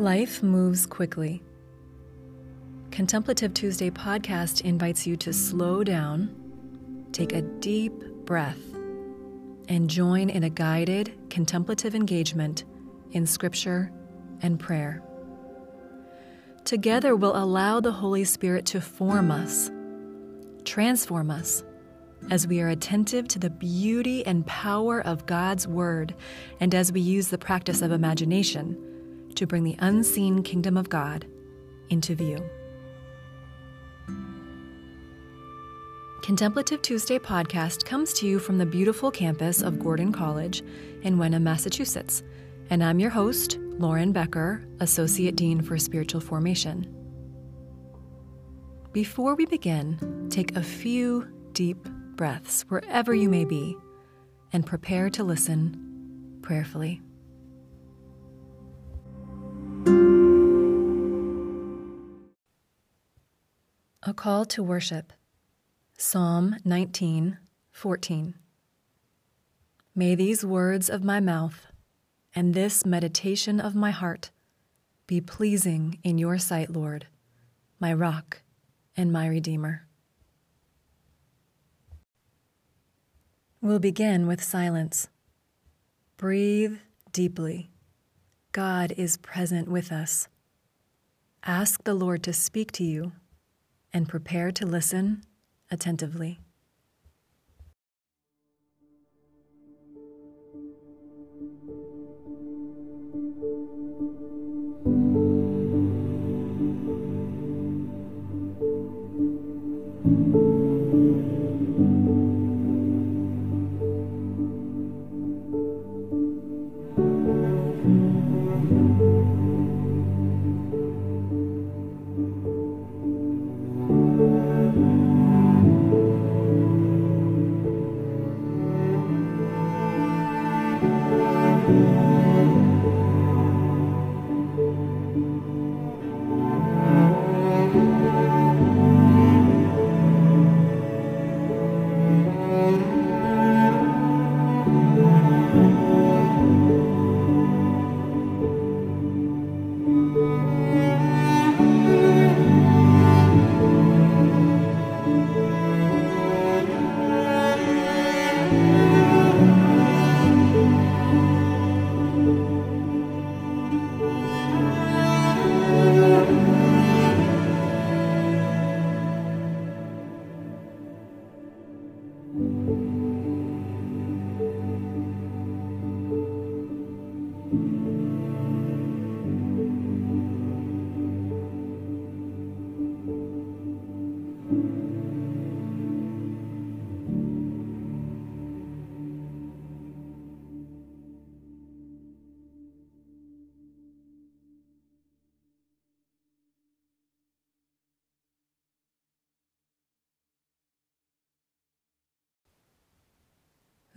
Life moves quickly. Contemplative Tuesday podcast invites you to slow down, take a deep breath, and join in a guided contemplative engagement in Scripture and prayer. Together, we'll allow the Holy Spirit to form us, transform us, as we are attentive to the beauty and power of God's Word, and as we use the practice of imagination to bring the unseen kingdom of God into view. Contemplative Tuesday podcast comes to you from the beautiful campus of Gordon College in Wenham, Massachusetts, and I'm your host, Lauren Becker, Associate Dean for Spiritual Formation. Before we begin, take a few deep breaths wherever you may be and prepare to listen prayerfully. A call to worship. Psalm 19, 14. May these words of my mouth and this meditation of my heart be pleasing in your sight, Lord, my rock and my redeemer. We'll begin with silence. Breathe deeply. God is present with us. Ask the Lord to speak to you and prepare to listen attentively.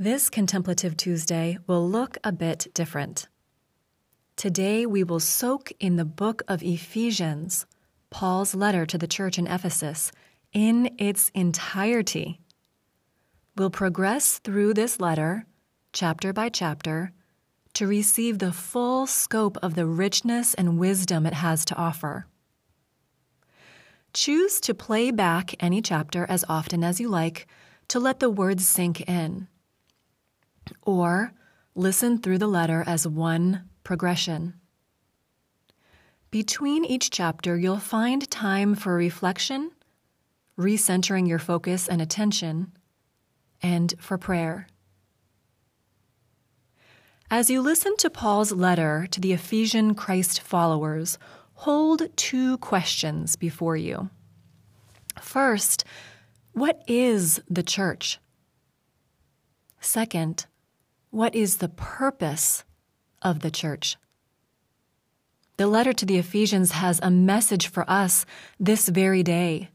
This Contemplative Tuesday will look a bit different. Today we will soak in the book of Ephesians, Paul's letter to the church in Ephesus, in its entirety. We'll progress through this letter, chapter by chapter, to receive the full scope of the richness and wisdom it has to offer. Choose to play back any chapter as often as you like to let the words sink in or listen through the letter as one progression. Between each chapter, you'll find time for reflection, recentering your focus and attention, and for prayer. As you listen to Paul's letter to the Ephesian Christ followers, hold two questions before you. First, what is the church? Second, what is the purpose of the church? The letter to the Ephesians has a message for us this very day.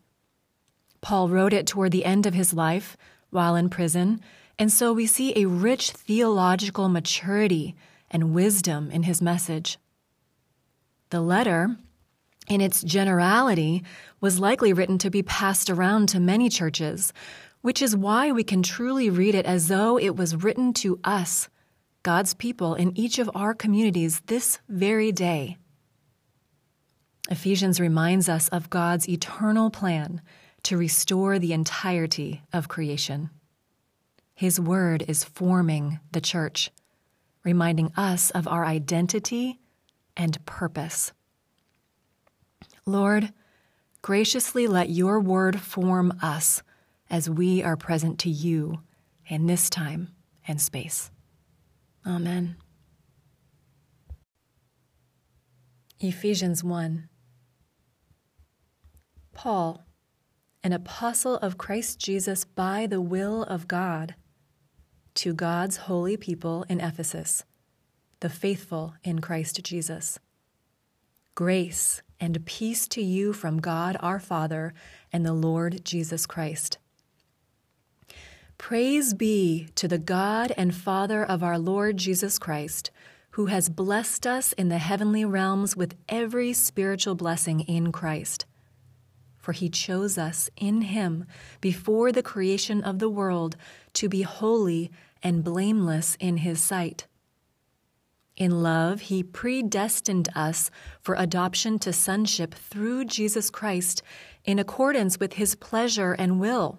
Paul wrote it toward the end of his life while in prison, and so we see a rich theological maturity and wisdom in his message. The letter, in its generality, was likely written to be passed around to many churches, which is why we can truly read it as though it was written to us, God's people, in each of our communities this very day. Ephesians reminds us of God's eternal plan to restore the entirety of creation. His word is forming the church, reminding us of our identity and purpose. Lord, graciously let your word form us as we are present to you in this time and space. Amen. Ephesians 1 Paul, an apostle of Christ Jesus by the will of God, to God's holy people in Ephesus, the faithful in Christ Jesus. Grace and peace to you from God our Father and the Lord Jesus Christ. Praise be to the God and Father of our Lord Jesus Christ, who has blessed us in the heavenly realms with every spiritual blessing in Christ. For he chose us in him before the creation of the world to be holy and blameless in his sight. In love, he predestined us for adoption to sonship through Jesus Christ in accordance with his pleasure and will,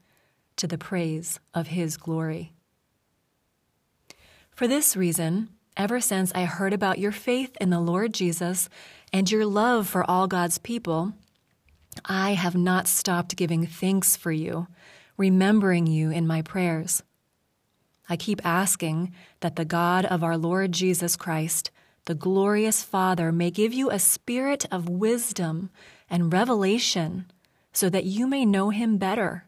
to the praise of His glory. For this reason, ever since I heard about your faith in the Lord Jesus and your love for all God's people, I have not stopped giving thanks for you, remembering you in my prayers. I keep asking that the God of our Lord Jesus Christ, the glorious Father, may give you a spirit of wisdom and revelation so that you may know him better.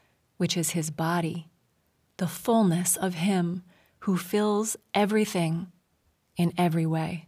which is his body, the fullness of him who fills everything in every way.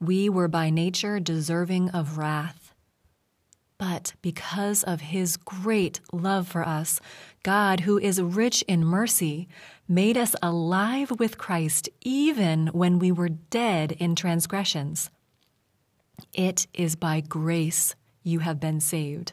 we were by nature deserving of wrath. But because of his great love for us, God, who is rich in mercy, made us alive with Christ even when we were dead in transgressions. It is by grace you have been saved.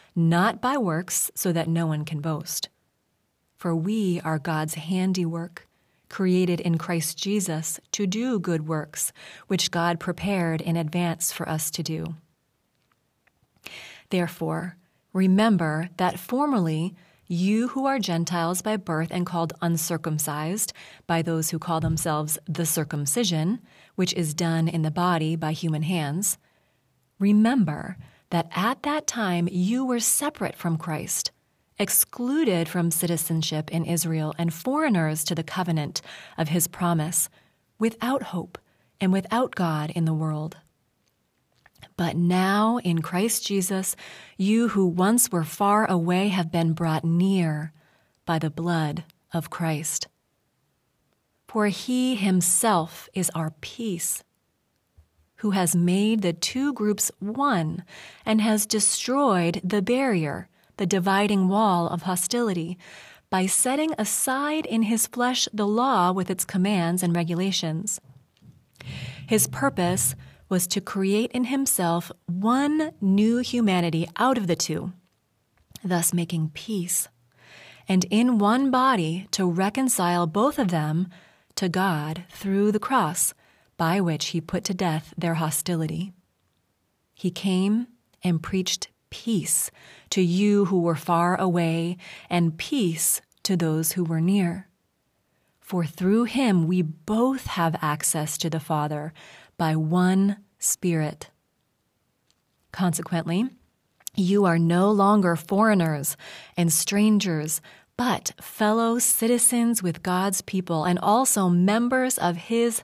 not by works, so that no one can boast. For we are God's handiwork, created in Christ Jesus to do good works, which God prepared in advance for us to do. Therefore, remember that formerly you who are Gentiles by birth and called uncircumcised by those who call themselves the circumcision, which is done in the body by human hands, remember that at that time you were separate from Christ, excluded from citizenship in Israel, and foreigners to the covenant of his promise, without hope and without God in the world. But now in Christ Jesus, you who once were far away have been brought near by the blood of Christ. For he himself is our peace who has made the two groups one and has destroyed the barrier, the dividing wall of hostility, by setting aside in his flesh the law with its commands and regulations. His purpose was to create in himself one new humanity out of the two, thus making peace, and in one body to reconcile both of them to God through the cross by which he put to death their hostility. He came and preached peace to you who were far away, and peace to those who were near. For through him we both have access to the Father by one Spirit. Consequently, you are no longer foreigners and strangers, but fellow citizens with God's people and also members of his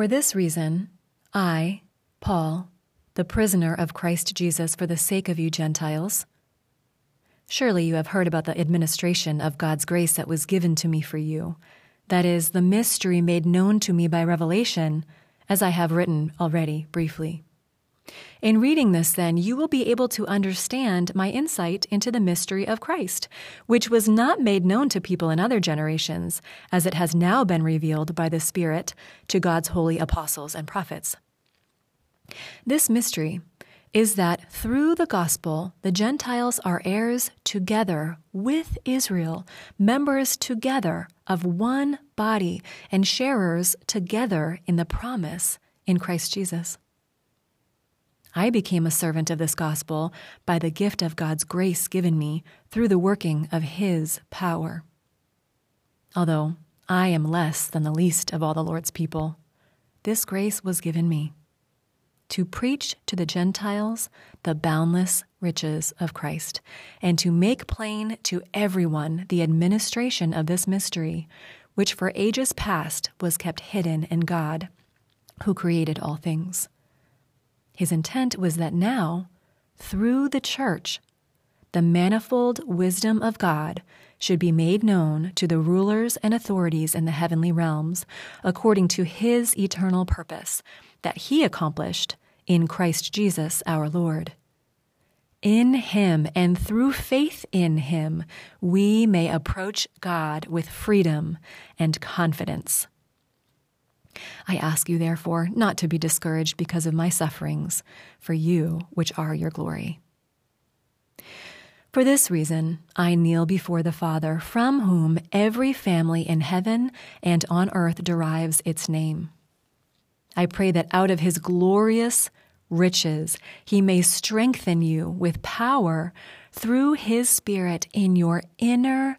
For this reason, I, Paul, the prisoner of Christ Jesus for the sake of you Gentiles, surely you have heard about the administration of God's grace that was given to me for you, that is, the mystery made known to me by revelation, as I have written already briefly. In reading this, then, you will be able to understand my insight into the mystery of Christ, which was not made known to people in other generations, as it has now been revealed by the Spirit to God's holy apostles and prophets. This mystery is that through the gospel, the Gentiles are heirs together with Israel, members together of one body, and sharers together in the promise in Christ Jesus. I became a servant of this gospel by the gift of God's grace given me through the working of His power. Although I am less than the least of all the Lord's people, this grace was given me to preach to the Gentiles the boundless riches of Christ, and to make plain to everyone the administration of this mystery, which for ages past was kept hidden in God, who created all things. His intent was that now, through the church, the manifold wisdom of God should be made known to the rulers and authorities in the heavenly realms according to his eternal purpose that he accomplished in Christ Jesus our Lord. In him and through faith in him, we may approach God with freedom and confidence. I ask you, therefore, not to be discouraged because of my sufferings, for you, which are your glory. For this reason, I kneel before the Father, from whom every family in heaven and on earth derives its name. I pray that out of his glorious riches he may strengthen you with power through his Spirit in your inner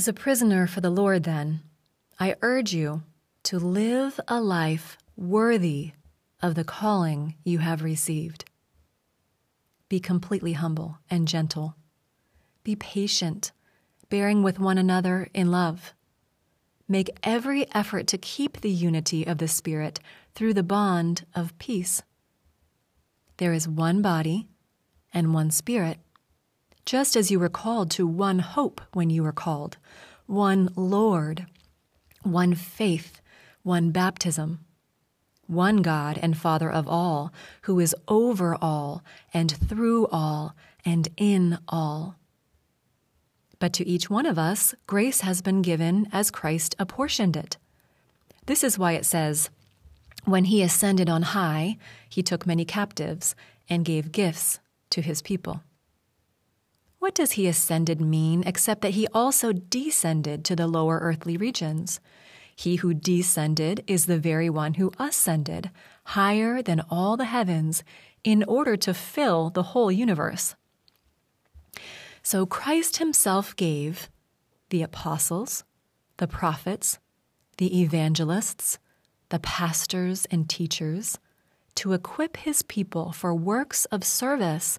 As a prisoner for the Lord, then, I urge you to live a life worthy of the calling you have received. Be completely humble and gentle. Be patient, bearing with one another in love. Make every effort to keep the unity of the Spirit through the bond of peace. There is one body and one Spirit just as you were called to one hope when you were called, one Lord, one faith, one baptism, one God and Father of all, who is over all and through all and in all. But to each one of us, grace has been given as Christ apportioned it. This is why it says, When he ascended on high, he took many captives and gave gifts to his people. What does he ascended mean except that he also descended to the lower earthly regions? He who descended is the very one who ascended, higher than all the heavens, in order to fill the whole universe. So Christ himself gave the apostles, the prophets, the evangelists, the pastors and teachers to equip his people for works of service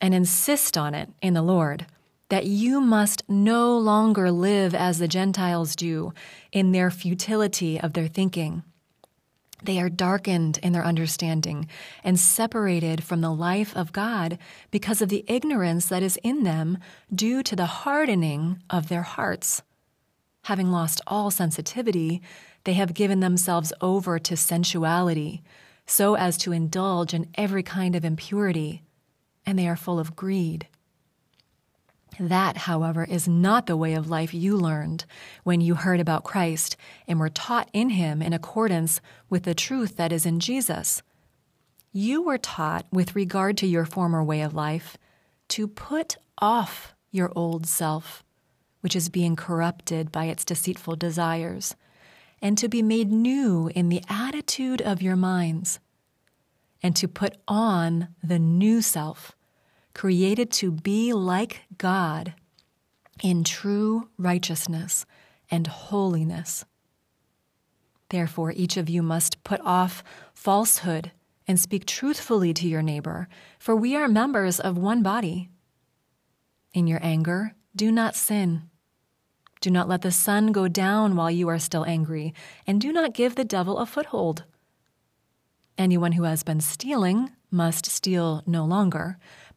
and insist on it in the Lord that you must no longer live as the Gentiles do in their futility of their thinking. They are darkened in their understanding and separated from the life of God because of the ignorance that is in them due to the hardening of their hearts. Having lost all sensitivity, they have given themselves over to sensuality so as to indulge in every kind of impurity, and they are full of greed. That, however, is not the way of life you learned when you heard about Christ and were taught in him in accordance with the truth that is in Jesus. You were taught, with regard to your former way of life, to put off your old self, which is being corrupted by its deceitful desires, and to be made new in the attitude of your minds, and to put on the new self created to be like God in true righteousness and holiness. Therefore, each of you must put off falsehood and speak truthfully to your neighbor, for we are members of one body. In your anger, do not sin. Do not let the sun go down while you are still angry, and do not give the devil a foothold. Anyone who has been stealing must steal no longer,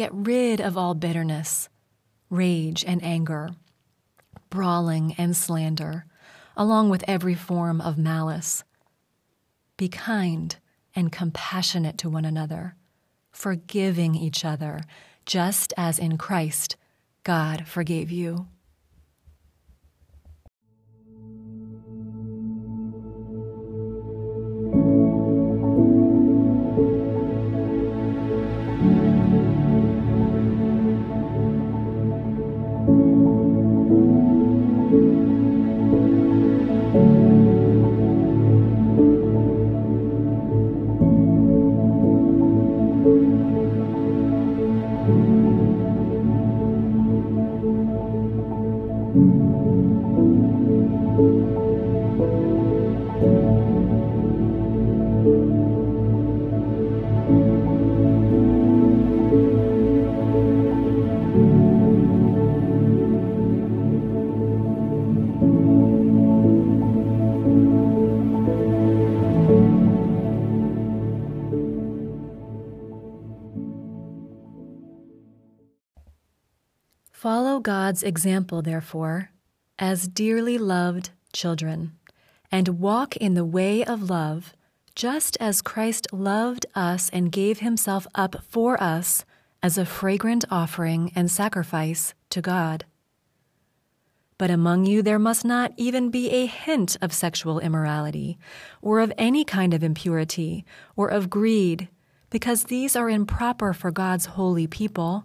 Get rid of all bitterness, rage, and anger, brawling and slander, along with every form of malice. Be kind and compassionate to one another, forgiving each other, just as in Christ God forgave you. Follow God's example, therefore, as dearly loved children, and walk in the way of love, just as Christ loved us and gave himself up for us as a fragrant offering and sacrifice to God. But among you there must not even be a hint of sexual immorality, or of any kind of impurity, or of greed, because these are improper for God's holy people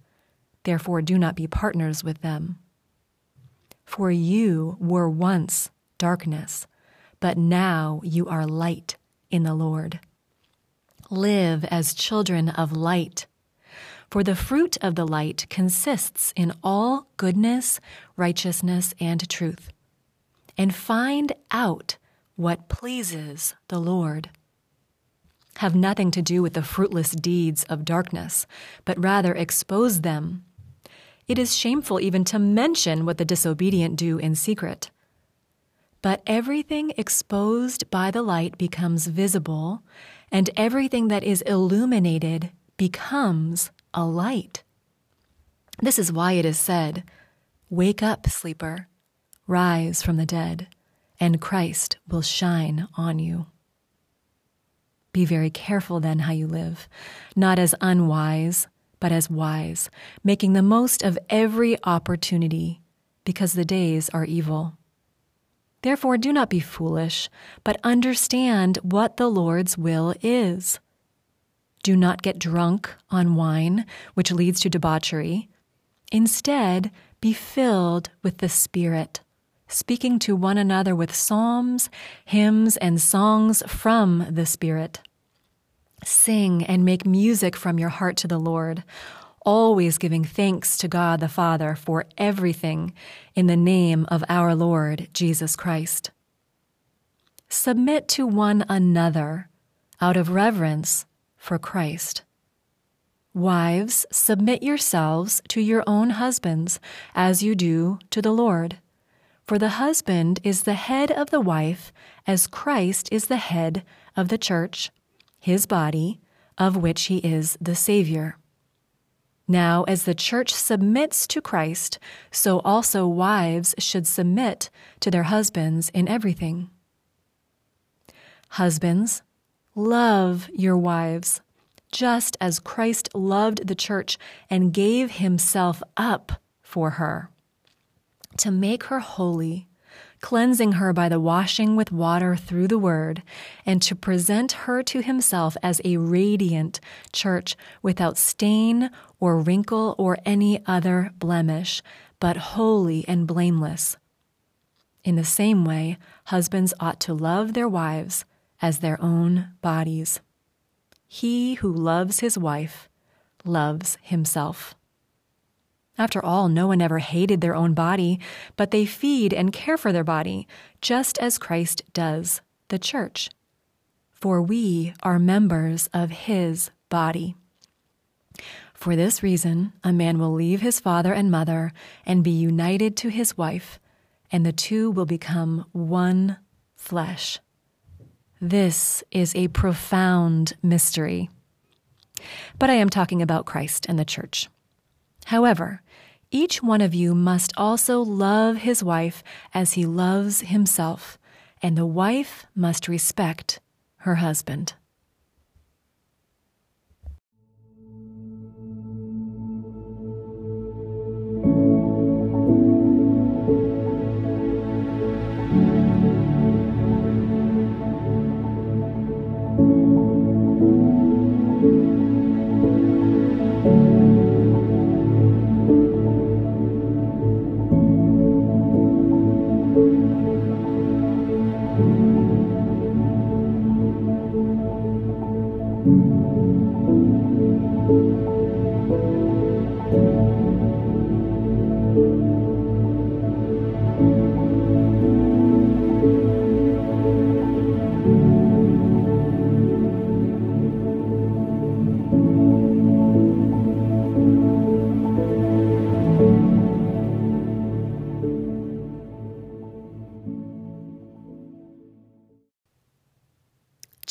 Therefore, do not be partners with them. For you were once darkness, but now you are light in the Lord. Live as children of light. For the fruit of the light consists in all goodness, righteousness, and truth. And find out what pleases the Lord. Have nothing to do with the fruitless deeds of darkness, but rather expose them. It is shameful even to mention what the disobedient do in secret. But everything exposed by the light becomes visible, and everything that is illuminated becomes a light. This is why it is said, Wake up, sleeper, rise from the dead, and Christ will shine on you. Be very careful then how you live, not as unwise, but as wise, making the most of every opportunity, because the days are evil. Therefore, do not be foolish, but understand what the Lord's will is. Do not get drunk on wine, which leads to debauchery. Instead, be filled with the Spirit, speaking to one another with psalms, hymns, and songs from the Spirit. Sing and make music from your heart to the Lord, always giving thanks to God the Father for everything in the name of our Lord Jesus Christ. Submit to one another out of reverence for Christ. Wives, submit yourselves to your own husbands as you do to the Lord. For the husband is the head of the wife, as Christ is the head of the church, his body, of which he is the Savior. Now, as the church submits to Christ, so also wives should submit to their husbands in everything. Husbands, Love your wives, just as Christ loved the church and gave himself up for her, to make her holy, cleansing her by the washing with water through the word, and to present her to himself as a radiant church without stain or wrinkle or any other blemish, but holy and blameless. In the same way, husbands ought to love their wives as their own bodies. He who loves his wife loves himself. After all, no one ever hated their own body, but they feed and care for their body, just as Christ does the church. For we are members of his body. For this reason, a man will leave his father and mother and be united to his wife, and the two will become one flesh. This is a profound mystery. But I am talking about Christ and the church. However, each one of you must also love his wife as he loves himself, and the wife must respect her husband.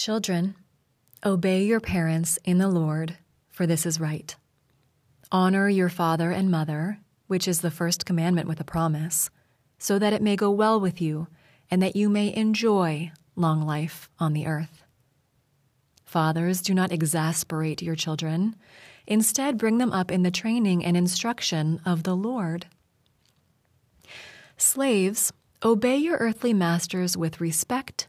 Children, obey your parents in the Lord, for this is right. Honor your father and mother, which is the first commandment with a promise, so that it may go well with you and that you may enjoy long life on the earth. Fathers, do not exasperate your children. Instead, bring them up in the training and instruction of the Lord. Slaves, obey your earthly masters with respect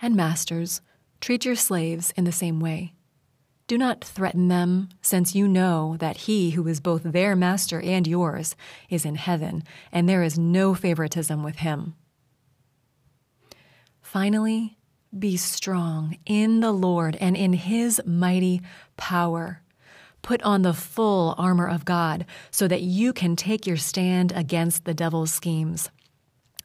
And masters, treat your slaves in the same way. Do not threaten them, since you know that he who is both their master and yours is in heaven, and there is no favoritism with him. Finally, be strong in the Lord and in his mighty power. Put on the full armor of God so that you can take your stand against the devil's schemes.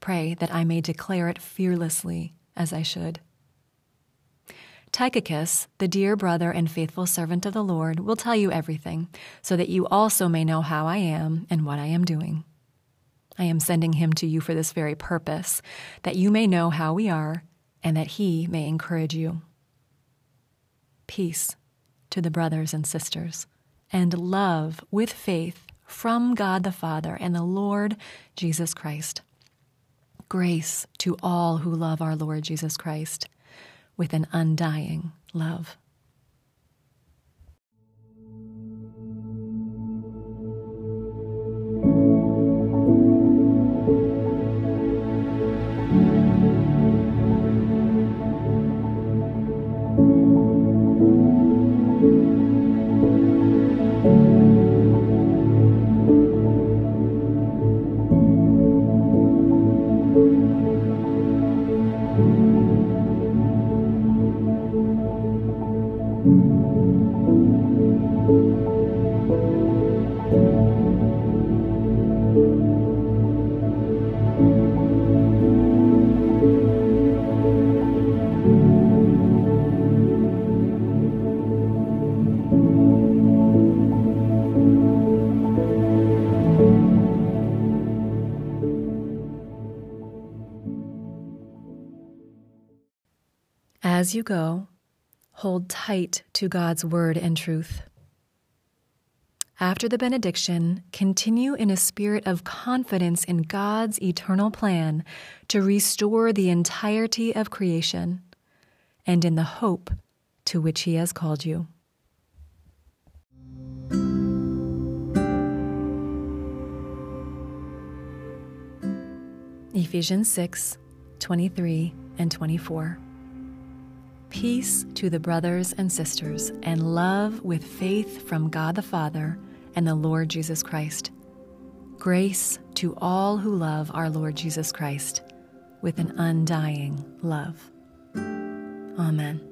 Pray that I may declare it fearlessly as I should. Tychicus, the dear brother and faithful servant of the Lord, will tell you everything, so that you also may know how I am and what I am doing. I am sending him to you for this very purpose, that you may know how we are, and that he may encourage you. Peace to the brothers and sisters, and love with faith from God the Father and the Lord Jesus Christ grace to all who love our Lord Jesus Christ with an undying love. As you go, hold tight to God's word and truth. After the benediction, continue in a spirit of confidence in God's eternal plan to restore the entirety of creation and in the hope to which He has called you. Ephesians 6 23 and 24 peace to the brothers and sisters, and love with faith from God the Father and the Lord Jesus Christ. Grace to all who love our Lord Jesus Christ with an undying love. Amen.